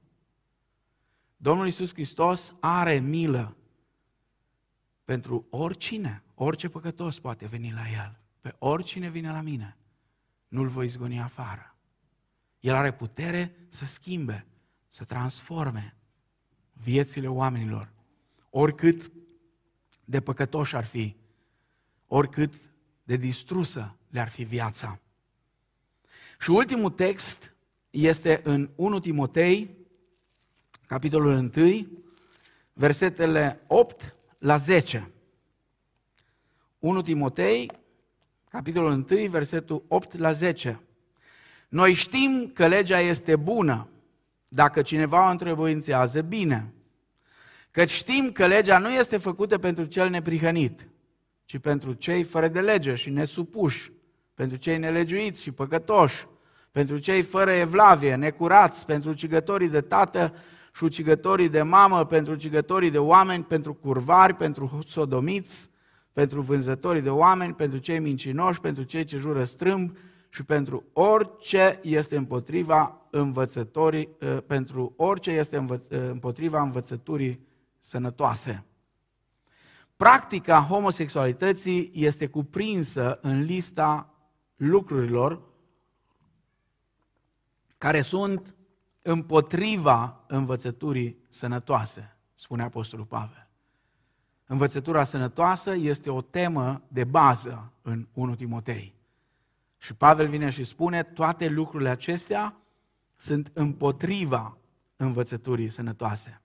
Domnul Isus Hristos are milă pentru oricine, orice păcătos poate veni la El. Pe oricine vine la mine, nu-l voi izgoni afară. El are putere să schimbe, să transforme viețile oamenilor, oricât de păcătoși ar fi, oricât de distrusă le-ar fi viața. Și ultimul text este în 1 Timotei, capitolul 1, versetele 8 la 10. 1 Timotei, capitolul 1, versetul 8 la 10. Noi știm că legea este bună dacă cineva o întrevoințează bine. Căci știm că legea nu este făcută pentru cel neprihănit, ci pentru cei fără de lege și nesupuși, pentru cei nelegiuiți și păcătoși, pentru cei fără evlavie, necurați, pentru ucigătorii de tată și ucigătorii de mamă, pentru ucigătorii de oameni, pentru curvari, pentru sodomiți, pentru vânzătorii de oameni, pentru cei mincinoși, pentru cei ce jură strâmb și pentru orice este împotriva învățătorii, ă, pentru orice este ă, împotriva învățăturii sănătoase. Practica homosexualității este cuprinsă în lista lucrurilor care sunt împotriva învățăturii sănătoase, spune Apostolul Pavel. Învățătura sănătoasă este o temă de bază în 1 Timotei. Și Pavel vine și spune, toate lucrurile acestea sunt împotriva învățăturii sănătoase.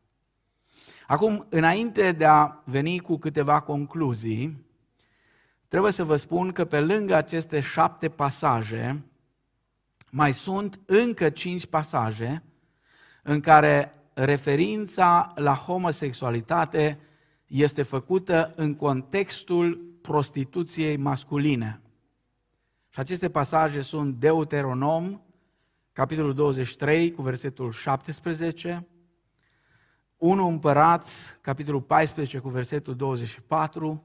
Acum, înainte de a veni cu câteva concluzii, trebuie să vă spun că pe lângă aceste șapte pasaje, mai sunt încă cinci pasaje în care referința la homosexualitate este făcută în contextul prostituției masculine. Și aceste pasaje sunt Deuteronom, capitolul 23, cu versetul 17, 1 Împărați, capitolul 14, cu versetul 24,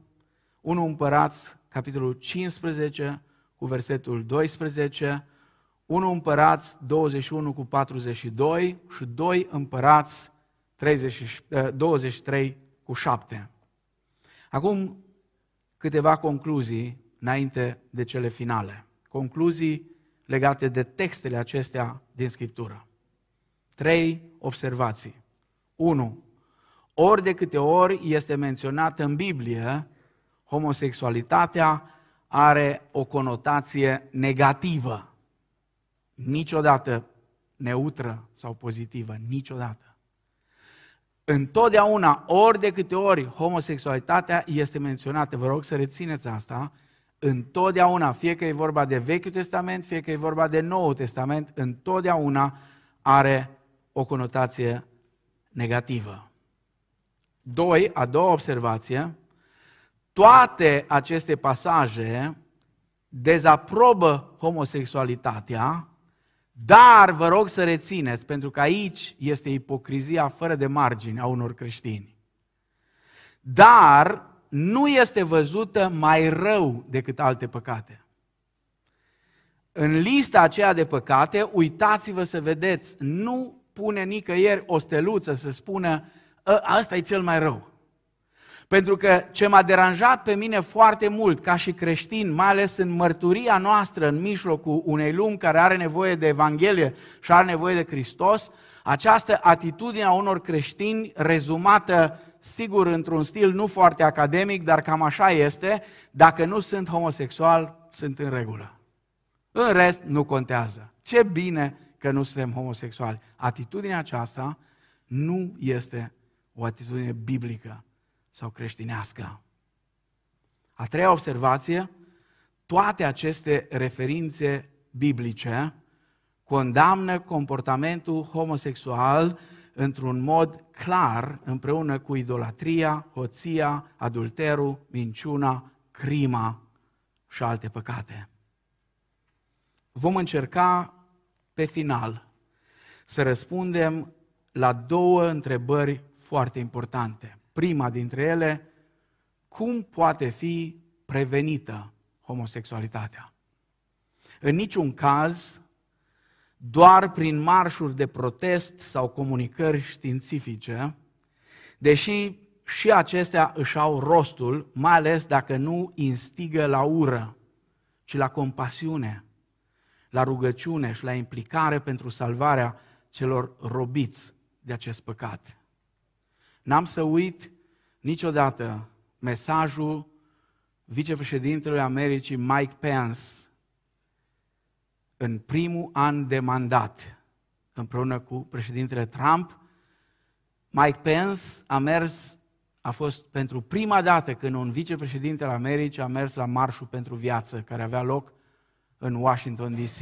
1 Împărați, capitolul 15, cu versetul 12, 1 Împărați 21 cu 42 și 2 Împărați 30, 23 cu 7. Acum câteva concluzii înainte de cele finale. Concluzii legate de textele acestea din Scriptură. Trei observații. 1. Ori de câte ori este menționată în Biblie, homosexualitatea are o conotație negativă. Niciodată neutră sau pozitivă, niciodată. Întotdeauna, ori de câte ori homosexualitatea este menționată, vă rog să rețineți asta, întotdeauna, fie că e vorba de Vechiul Testament, fie că e vorba de Noul Testament, întotdeauna are o conotație negativă. Doi, a doua observație, toate aceste pasaje dezaprobă homosexualitatea, dar vă rog să rețineți, pentru că aici este ipocrizia fără de margini a unor creștini. Dar nu este văzută mai rău decât alte păcate. În lista aceea de păcate, uitați-vă să vedeți, nu pune nicăieri o steluță să spună ă, ăsta e cel mai rău. Pentru că ce m-a deranjat pe mine foarte mult ca și creștin, mai ales în mărturia noastră în mijlocul unei lumi care are nevoie de Evanghelie și are nevoie de Hristos, această atitudine a unor creștini rezumată sigur într-un stil nu foarte academic, dar cam așa este, dacă nu sunt homosexual, sunt în regulă. În rest, nu contează. Ce bine că nu suntem homosexuali. Atitudinea aceasta nu este o atitudine biblică sau creștinească. A treia observație, toate aceste referințe biblice condamnă comportamentul homosexual într-un mod clar împreună cu idolatria, hoția, adulterul, minciuna, crima și alte păcate. Vom încerca pe final să răspundem la două întrebări foarte importante. Prima dintre ele, cum poate fi prevenită homosexualitatea? În niciun caz, doar prin marșuri de protest sau comunicări științifice, deși și acestea își au rostul, mai ales dacă nu instigă la ură, ci la compasiune, la rugăciune și la implicare pentru salvarea celor robiți de acest păcat. N-am să uit niciodată mesajul vicepreședintelui Americii Mike Pence în primul an de mandat, împreună cu președintele Trump, Mike Pence a mers, a fost pentru prima dată când un vicepreședinte al Americii a mers la Marșul pentru Viață, care avea loc în Washington, D.C.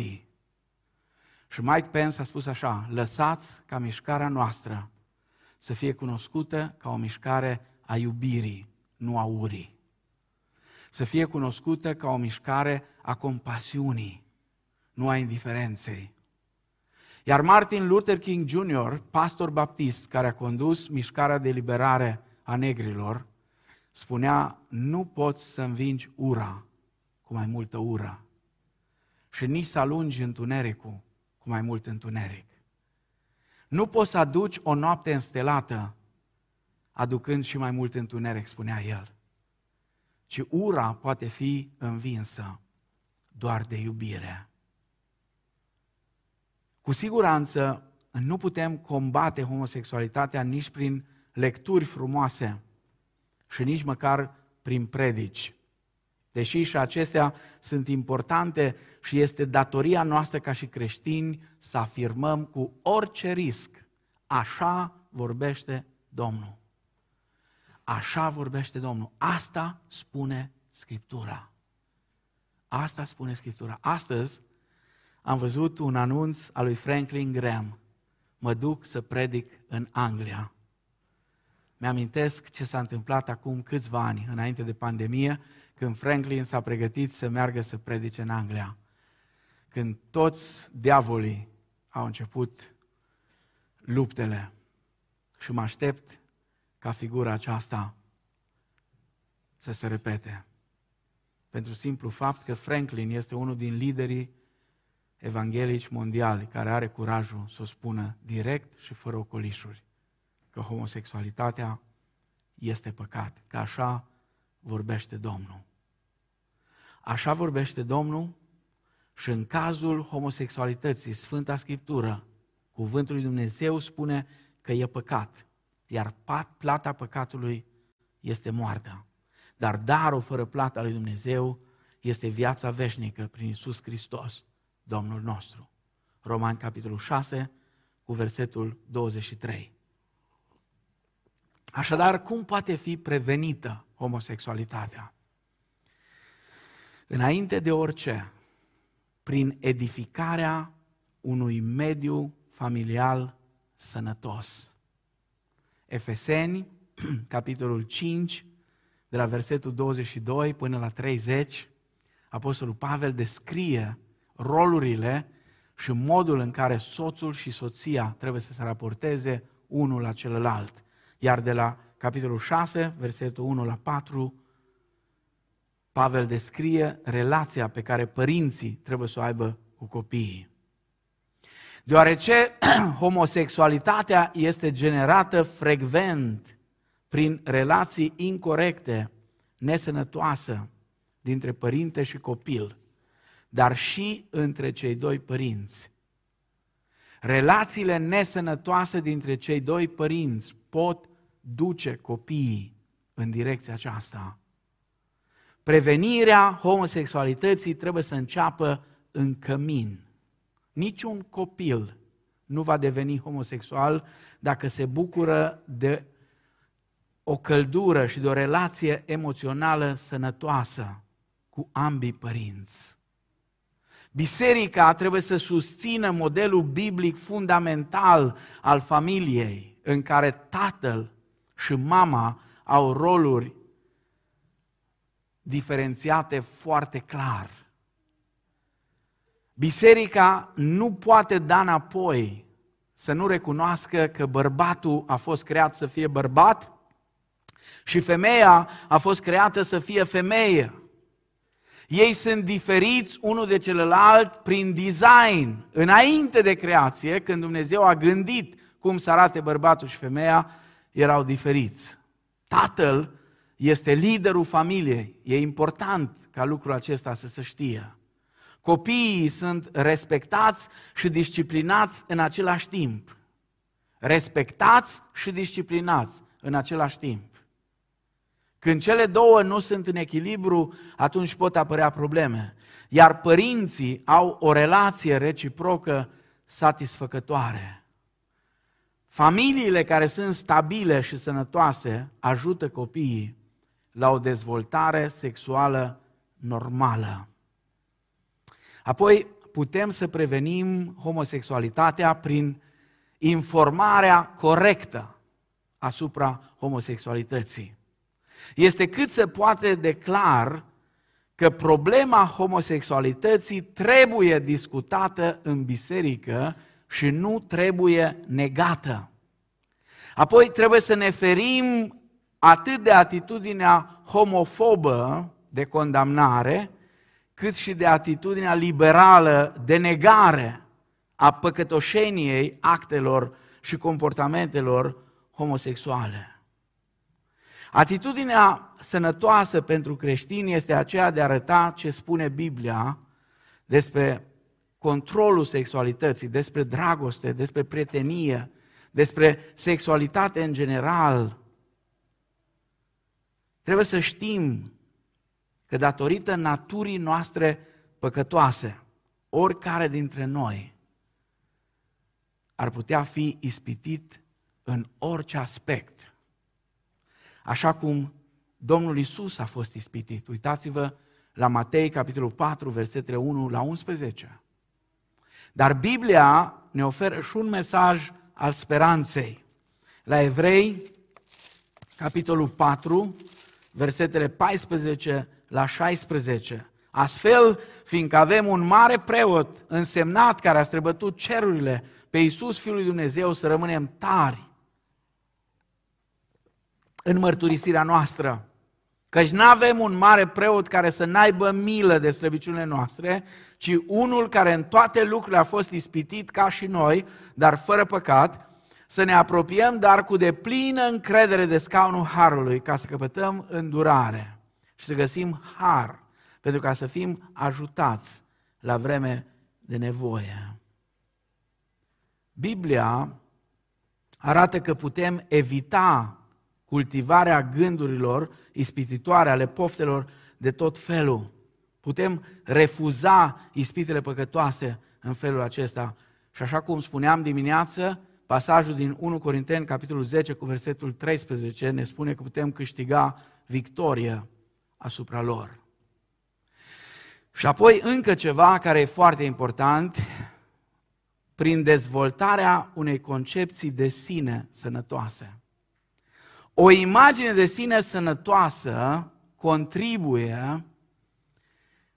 Și Mike Pence a spus așa, lăsați ca mișcarea noastră să fie cunoscută ca o mișcare a iubirii, nu a urii. Să fie cunoscută ca o mișcare a compasiunii, nu a indiferenței. Iar Martin Luther King Jr., pastor baptist care a condus mișcarea de liberare a negrilor, spunea, nu poți să învingi ura cu mai multă ură și nici să alungi întunericul cu mai mult întuneric. Nu poți să aduci o noapte înstelată aducând și mai mult întuneric, spunea el. Ci ura poate fi învinsă doar de iubire. Cu siguranță nu putem combate homosexualitatea nici prin lecturi frumoase și nici măcar prin predici. Deși și acestea sunt importante și este datoria noastră ca și creștini să afirmăm cu orice risc, așa vorbește Domnul. Așa vorbește Domnul. Asta spune Scriptura. Asta spune Scriptura. Astăzi am văzut un anunț al lui Franklin Graham. Mă duc să predic în Anglia. Mi-amintesc ce s-a întâmplat acum câțiva ani, înainte de pandemie, când Franklin s-a pregătit să meargă să predice în Anglia. Când toți diavolii au început luptele. Și mă aștept ca figura aceasta să se repete. Pentru simplu fapt că Franklin este unul din liderii evanghelici mondiali care are curajul să o spună direct și fără ocolișuri că homosexualitatea este păcat, că așa vorbește Domnul. Așa vorbește Domnul și în cazul homosexualității, Sfânta Scriptură, Cuvântul lui Dumnezeu spune că e păcat, iar plata păcatului este moartea. Dar darul fără plata lui Dumnezeu este viața veșnică prin Isus Hristos, Domnul nostru. Roman, capitolul 6, cu versetul 23. Așadar, cum poate fi prevenită homosexualitatea? Înainte de orice, prin edificarea unui mediu familial sănătos. Efeseni, capitolul 5, de la versetul 22 până la 30, Apostolul Pavel descrie rolurile și modul în care soțul și soția trebuie să se raporteze unul la celălalt. Iar de la capitolul 6, versetul 1 la 4, Pavel descrie relația pe care părinții trebuie să o aibă cu copiii. Deoarece homosexualitatea este generată frecvent prin relații incorrecte, nesănătoasă dintre părinte și copil, dar și între cei doi părinți. Relațiile nesănătoase dintre cei doi părinți pot duce copiii în direcția aceasta. Prevenirea homosexualității trebuie să înceapă în cămin. Niciun copil nu va deveni homosexual dacă se bucură de o căldură și de o relație emoțională sănătoasă cu ambii părinți. Biserica trebuie să susțină modelul biblic fundamental al familiei, în care tatăl și mama au roluri diferențiate foarte clar. Biserica nu poate da înapoi să nu recunoască că bărbatul a fost creat să fie bărbat și femeia a fost creată să fie femeie. Ei sunt diferiți unul de celălalt prin design. Înainte de creație, când Dumnezeu a gândit cum să arate bărbatul și femeia, erau diferiți. Tatăl este liderul familiei. E important ca lucrul acesta să se știe. Copiii sunt respectați și disciplinați în același timp. Respectați și disciplinați în același timp. Când cele două nu sunt în echilibru, atunci pot apărea probleme. Iar părinții au o relație reciprocă satisfăcătoare. Familiile care sunt stabile și sănătoase ajută copiii la o dezvoltare sexuală normală. Apoi putem să prevenim homosexualitatea prin informarea corectă asupra homosexualității. Este cât se poate de clar că problema homosexualității trebuie discutată în biserică și nu trebuie negată. Apoi trebuie să ne ferim atât de atitudinea homofobă de condamnare, cât și de atitudinea liberală de negare a păcătoșeniei actelor și comportamentelor homosexuale. Atitudinea sănătoasă pentru creștini este aceea de a arăta ce spune Biblia despre controlul sexualității, despre dragoste, despre prietenie, despre sexualitate în general. Trebuie să știm că datorită naturii noastre păcătoase, oricare dintre noi ar putea fi ispitit în orice aspect așa cum Domnul Isus a fost ispitit. Uitați-vă la Matei, capitolul 4, versetele 1 la 11. Dar Biblia ne oferă și un mesaj al speranței. La Evrei, capitolul 4, versetele 14 la 16. Astfel, fiindcă avem un mare preot însemnat care a străbătut cerurile pe Iisus, Fiul lui Dumnezeu, să rămânem tari în mărturisirea noastră. Căci nu avem un mare preot care să n-aibă milă de slăbiciunile noastre, ci unul care în toate lucrurile a fost ispitit ca și noi, dar fără păcat, să ne apropiem, dar cu deplină încredere de scaunul Harului, ca să căpătăm îndurare și să găsim har, pentru ca să fim ajutați la vreme de nevoie. Biblia arată că putem evita cultivarea gândurilor ispititoare, ale poftelor de tot felul. Putem refuza ispitele păcătoase în felul acesta. Și așa cum spuneam dimineață, Pasajul din 1 Corinteni, capitolul 10, cu versetul 13, ne spune că putem câștiga victorie asupra lor. Și apoi încă ceva care e foarte important, prin dezvoltarea unei concepții de sine sănătoase. O imagine de sine sănătoasă contribuie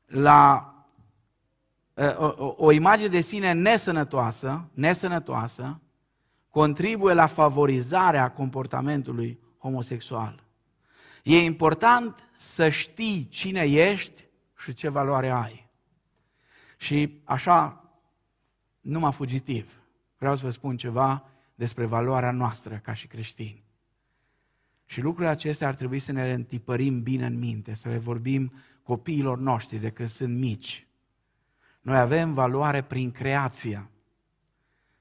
la o, o, o imagine de sine nesănătoasă, nesănătoasă, contribuie la favorizarea comportamentului homosexual. E important să știi cine ești și ce valoare ai. Și așa, numai fugitiv, vreau să vă spun ceva despre valoarea noastră ca și creștini. Și lucrurile acestea ar trebui să ne le întipărim bine în minte, să le vorbim copiilor noștri de când sunt mici. Noi avem valoare prin creația.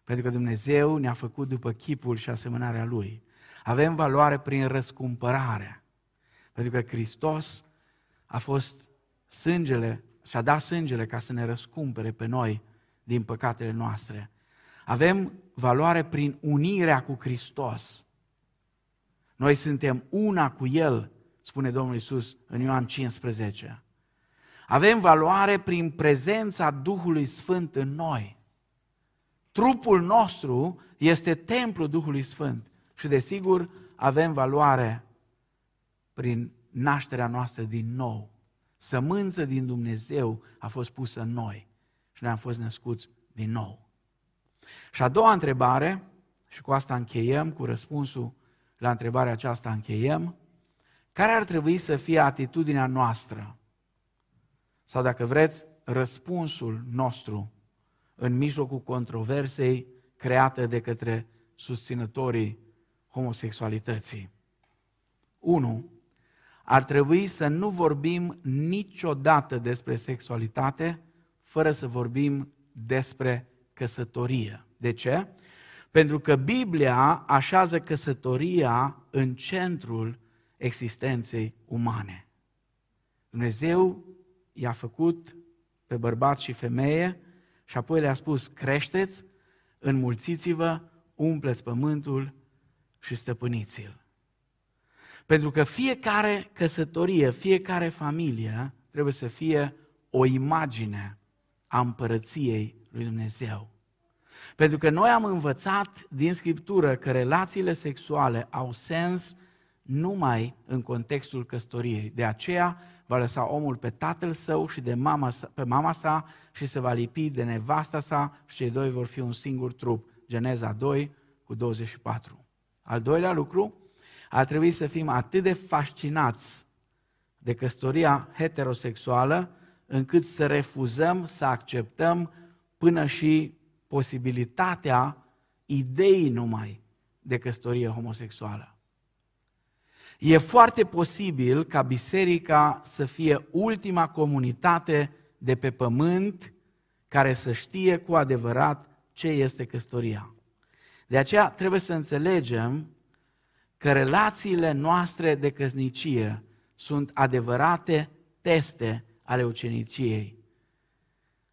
Pentru că Dumnezeu ne-a făcut după chipul și asemănarea Lui. Avem valoare prin răscumpărare. Pentru că Hristos a fost sângele, și-a dat sângele ca să ne răscumpere pe noi din păcatele noastre. Avem valoare prin unirea cu Hristos. Noi suntem una cu El, spune Domnul Isus în Ioan 15. Avem valoare prin prezența Duhului Sfânt în noi. Trupul nostru este templul Duhului Sfânt și desigur avem valoare prin nașterea noastră din nou. Sămânță din Dumnezeu a fost pusă în noi și ne-am fost născuți din nou. Și a doua întrebare, și cu asta încheiem, cu răspunsul la întrebarea aceasta încheiem, care ar trebui să fie atitudinea noastră? Sau dacă vreți, răspunsul nostru în mijlocul controversei create de către susținătorii homosexualității. 1. Ar trebui să nu vorbim niciodată despre sexualitate fără să vorbim despre căsătorie. De ce? Pentru că Biblia așează căsătoria în centrul existenței umane. Dumnezeu i-a făcut pe bărbat și femeie și apoi le-a spus, creșteți, înmulțiți-vă, umpleți pământul și stăpâniți-l. Pentru că fiecare căsătorie, fiecare familie trebuie să fie o imagine a împărăției lui Dumnezeu. Pentru că noi am învățat din Scriptură că relațiile sexuale au sens numai în contextul căsătoriei. De aceea va lăsa omul pe tatăl său și de mama sa, pe mama sa și se va lipi de nevasta sa și cei doi vor fi un singur trup. Geneza 2 cu 24. Al doilea lucru, ar trebui să fim atât de fascinați de căsătoria heterosexuală, încât să refuzăm, să acceptăm până și posibilitatea ideii numai de căsătorie homosexuală. E foarte posibil ca biserica să fie ultima comunitate de pe pământ care să știe cu adevărat ce este căsătoria. De aceea trebuie să înțelegem că relațiile noastre de căsnicie sunt adevărate teste ale uceniciei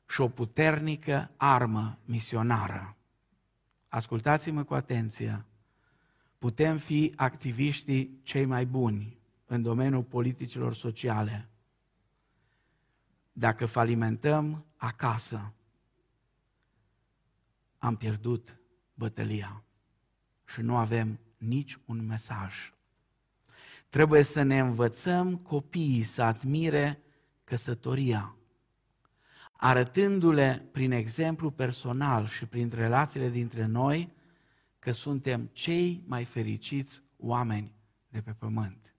și o puternică armă misionară. Ascultați-mă cu atenție putem fi activiștii cei mai buni în domeniul politicilor sociale. Dacă falimentăm acasă, am pierdut bătălia și nu avem nici un mesaj. Trebuie să ne învățăm copiii să admire căsătoria, arătându-le prin exemplu personal și prin relațiile dintre noi că suntem cei mai fericiți oameni de pe pământ.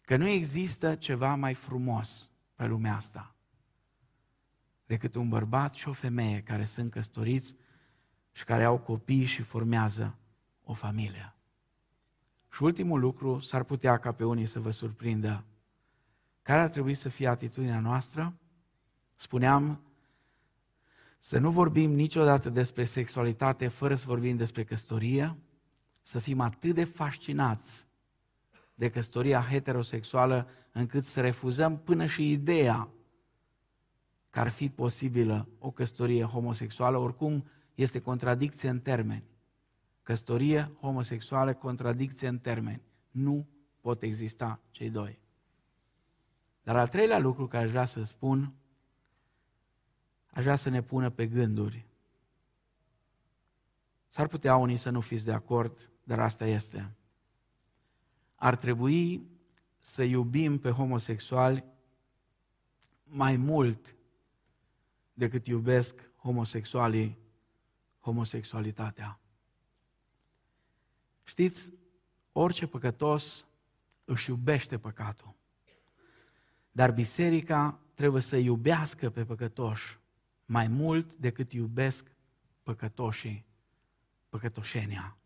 Că nu există ceva mai frumos pe lumea asta decât un bărbat și o femeie care sunt căsătoriți și care au copii și formează o familie. Și ultimul lucru, s-ar putea ca pe unii să vă surprindă. Care ar trebui să fie atitudinea noastră? Spuneam să nu vorbim niciodată despre sexualitate fără să vorbim despre căsătorie, să fim atât de fascinați de căsătoria heterosexuală încât să refuzăm până și ideea că ar fi posibilă o căsătorie homosexuală, oricum este contradicție în termeni. Căsătorie homosexuală, contradicție în termeni. Nu pot exista cei doi. Dar al treilea lucru care aș vrea să spun, aș vrea să ne pună pe gânduri. S-ar putea unii să nu fiți de acord, dar asta este. Ar trebui să iubim pe homosexuali mai mult decât iubesc homosexualii homosexualitatea. Știți, orice păcătos își iubește păcatul. Dar biserica trebuie să iubească pe păcătoși mai mult decât iubesc păcătoșii, păcătoșenia.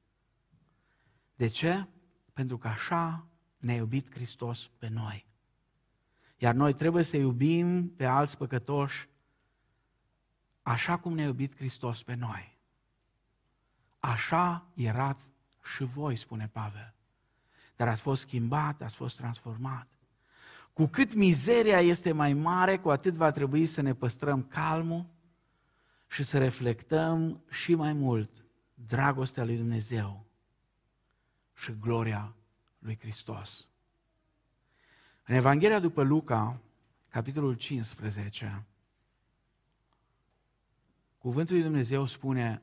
De ce? Pentru că așa ne-a iubit Hristos pe noi. Iar noi trebuie să iubim pe alți păcătoși așa cum ne-a iubit Hristos pe noi. Așa erați și voi, spune Pavel. Dar ați fost schimbat, ați fost transformat. Cu cât mizeria este mai mare, cu atât va trebui să ne păstrăm calmul și să reflectăm și mai mult dragostea lui Dumnezeu și gloria lui Hristos. În Evanghelia după Luca, capitolul 15, cuvântul lui Dumnezeu spune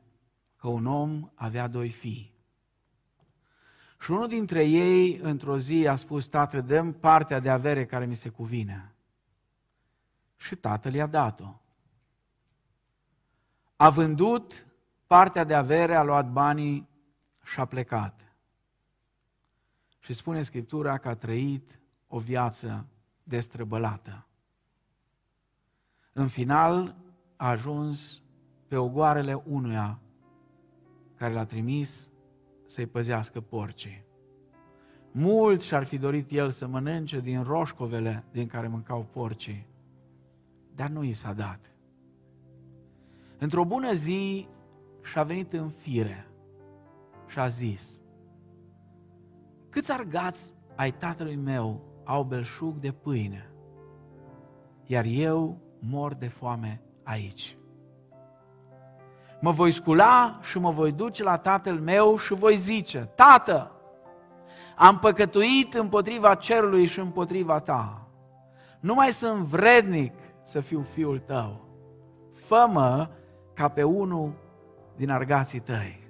că un om avea doi fii. Și unul dintre ei, într-o zi, a spus, tată, dăm partea de avere care mi se cuvine. Și tatăl i-a dat-o. A vândut partea de avere, a luat banii și a plecat. Și spune Scriptura că a trăit o viață destrăbălată. În final a ajuns pe ogoarele unuia care l-a trimis să-i păzească porcii. Mult și-ar fi dorit el să mănânce din roșcovele din care mâncau porcii, dar nu i s-a dat. Într-o bună zi și-a venit în fire și a zis, câți argați ai tatălui meu au belșug de pâine, iar eu mor de foame aici. Mă voi scula și mă voi duce la tatăl meu și voi zice, Tată, am păcătuit împotriva cerului și împotriva ta. Nu mai sunt vrednic să fiu fiul tău. Fă-mă ca pe unul din argații tăi.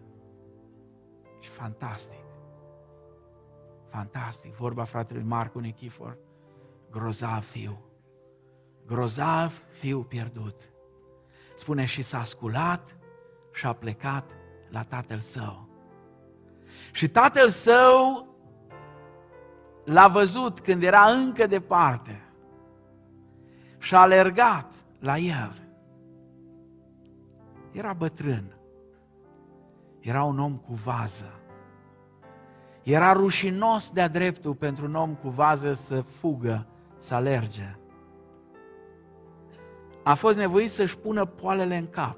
Și fantastic. Fantastic. Vorba fratelui Marcu Nichifor. Grozav fiu. Grozav fiu pierdut. Spune și s-a sculat și a plecat la tatăl său. Și tatăl său l-a văzut când era încă departe și a alergat la el. Era bătrân, era un om cu vază. Era rușinos de-a dreptul pentru un om cu vază să fugă, să alerge. A fost nevoit să-și pună poalele în cap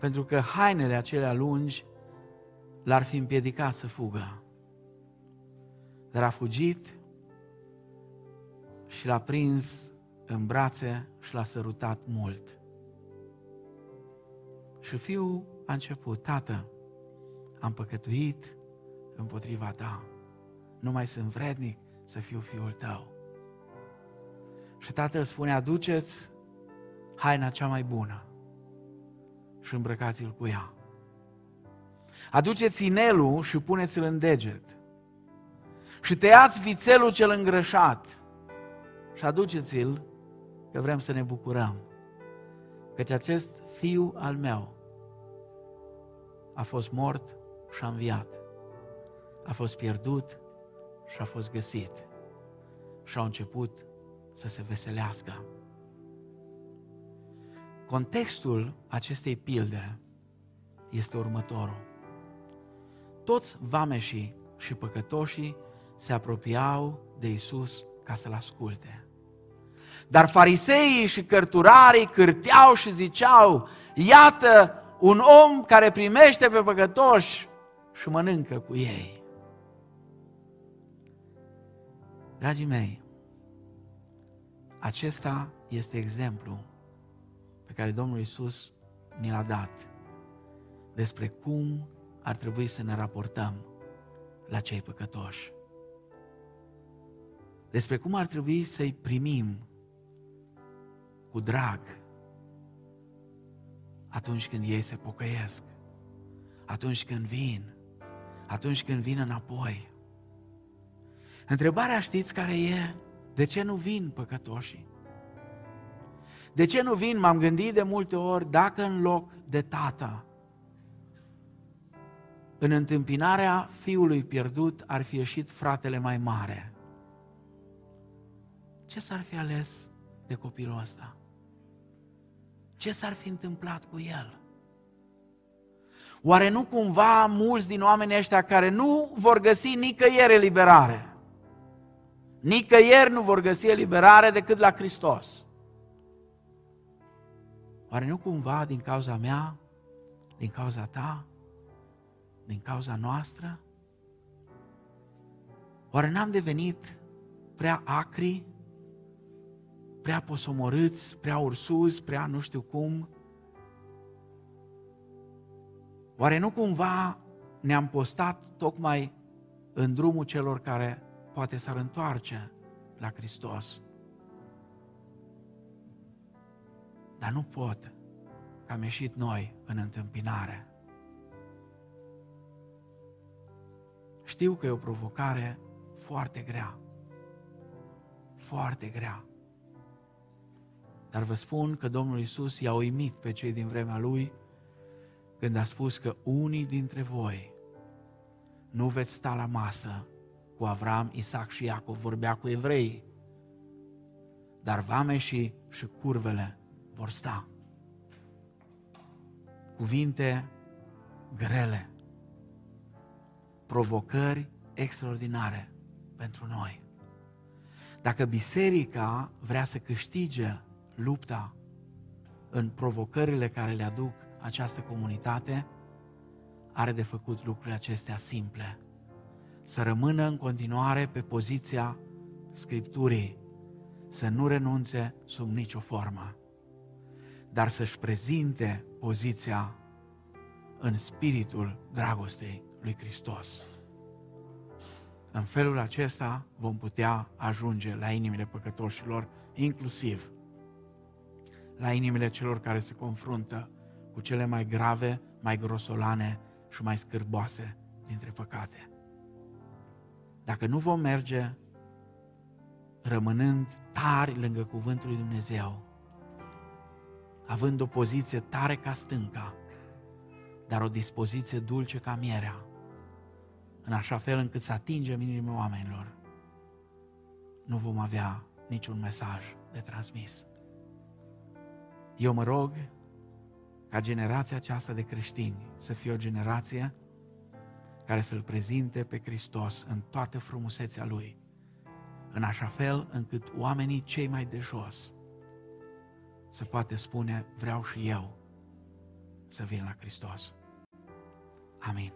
pentru că hainele acelea lungi l-ar fi împiedicat să fugă. Dar a fugit și l-a prins în brațe și l-a sărutat mult. Și fiul a început, tată, am păcătuit împotriva ta. Nu mai sunt vrednic să fiu fiul tău. Și tatăl spune, aduceți haina cea mai bună și îmbrăcați-l cu ea. Aduceți inelul și puneți-l în deget. Și tăiați vițelul cel îngrășat și aduceți-l că vrem să ne bucurăm. Căci acest fiu al meu a fost mort și a înviat. A fost pierdut și a fost găsit. Și au început să se veselească. Contextul acestei pilde este următorul. Toți vameșii și păcătoșii se apropiau de Isus ca să-L asculte. Dar fariseii și cărturarii cârteau și ziceau, iată un om care primește pe păcătoși și mănâncă cu ei. Dragii mei, acesta este exemplu pe care Domnul Isus ni l-a dat. despre cum ar trebui să ne raportăm la cei păcătoși. Despre cum ar trebui să-i primim cu drag atunci când ei se pocăiesc, atunci când vin, atunci când vin înapoi. Întrebarea știți care e? De ce nu vin păcătoșii? De ce nu vin? M-am gândit de multe ori dacă în loc de tată, în întâmpinarea fiului pierdut ar fi ieșit fratele mai mare. Ce s-ar fi ales de copilul ăsta? Ce s-ar fi întâmplat cu el? Oare nu cumva mulți din oamenii ăștia care nu vor găsi nicăieri eliberare, nicăieri nu vor găsi eliberare decât la Hristos? Oare nu cumva din cauza mea, din cauza ta, din cauza noastră? Oare n-am devenit prea acri, prea posomorâți, prea ursuzi, prea nu știu cum? Oare nu cumva ne-am postat tocmai în drumul celor care poate s-ar întoarce la Hristos? Dar nu pot, că am ieșit noi în întâmpinare. Știu că e o provocare foarte grea. Foarte grea. Dar vă spun că Domnul Isus i-a uimit pe cei din vremea Lui când a spus că unii dintre voi nu veți sta la masă cu Avram, Isaac și Iacov, vorbea cu evrei, dar vameșii și curvele vor sta. Cuvinte grele, provocări extraordinare pentru noi. Dacă biserica vrea să câștige lupta în provocările care le aduc această comunitate, are de făcut lucrurile acestea simple. Să rămână în continuare pe poziția Scripturii, să nu renunțe sub nicio formă, dar să-și prezinte poziția în spiritul dragostei lui Hristos. În felul acesta vom putea ajunge la inimile păcătoșilor, inclusiv la inimile celor care se confruntă cu cele mai grave, mai grosolane și mai scârboase dintre păcate. Dacă nu vom merge rămânând tari lângă Cuvântul lui Dumnezeu, având o poziție tare ca stânca, dar o dispoziție dulce ca mierea, în așa fel încât să atingem inimile oamenilor, nu vom avea niciun mesaj de transmis. Eu mă rog ca generația aceasta de creștini să fie o generație care să-L prezinte pe Hristos în toată frumusețea Lui, în așa fel încât oamenii cei mai de jos să poate spune, vreau și eu să vin la Hristos. Amin.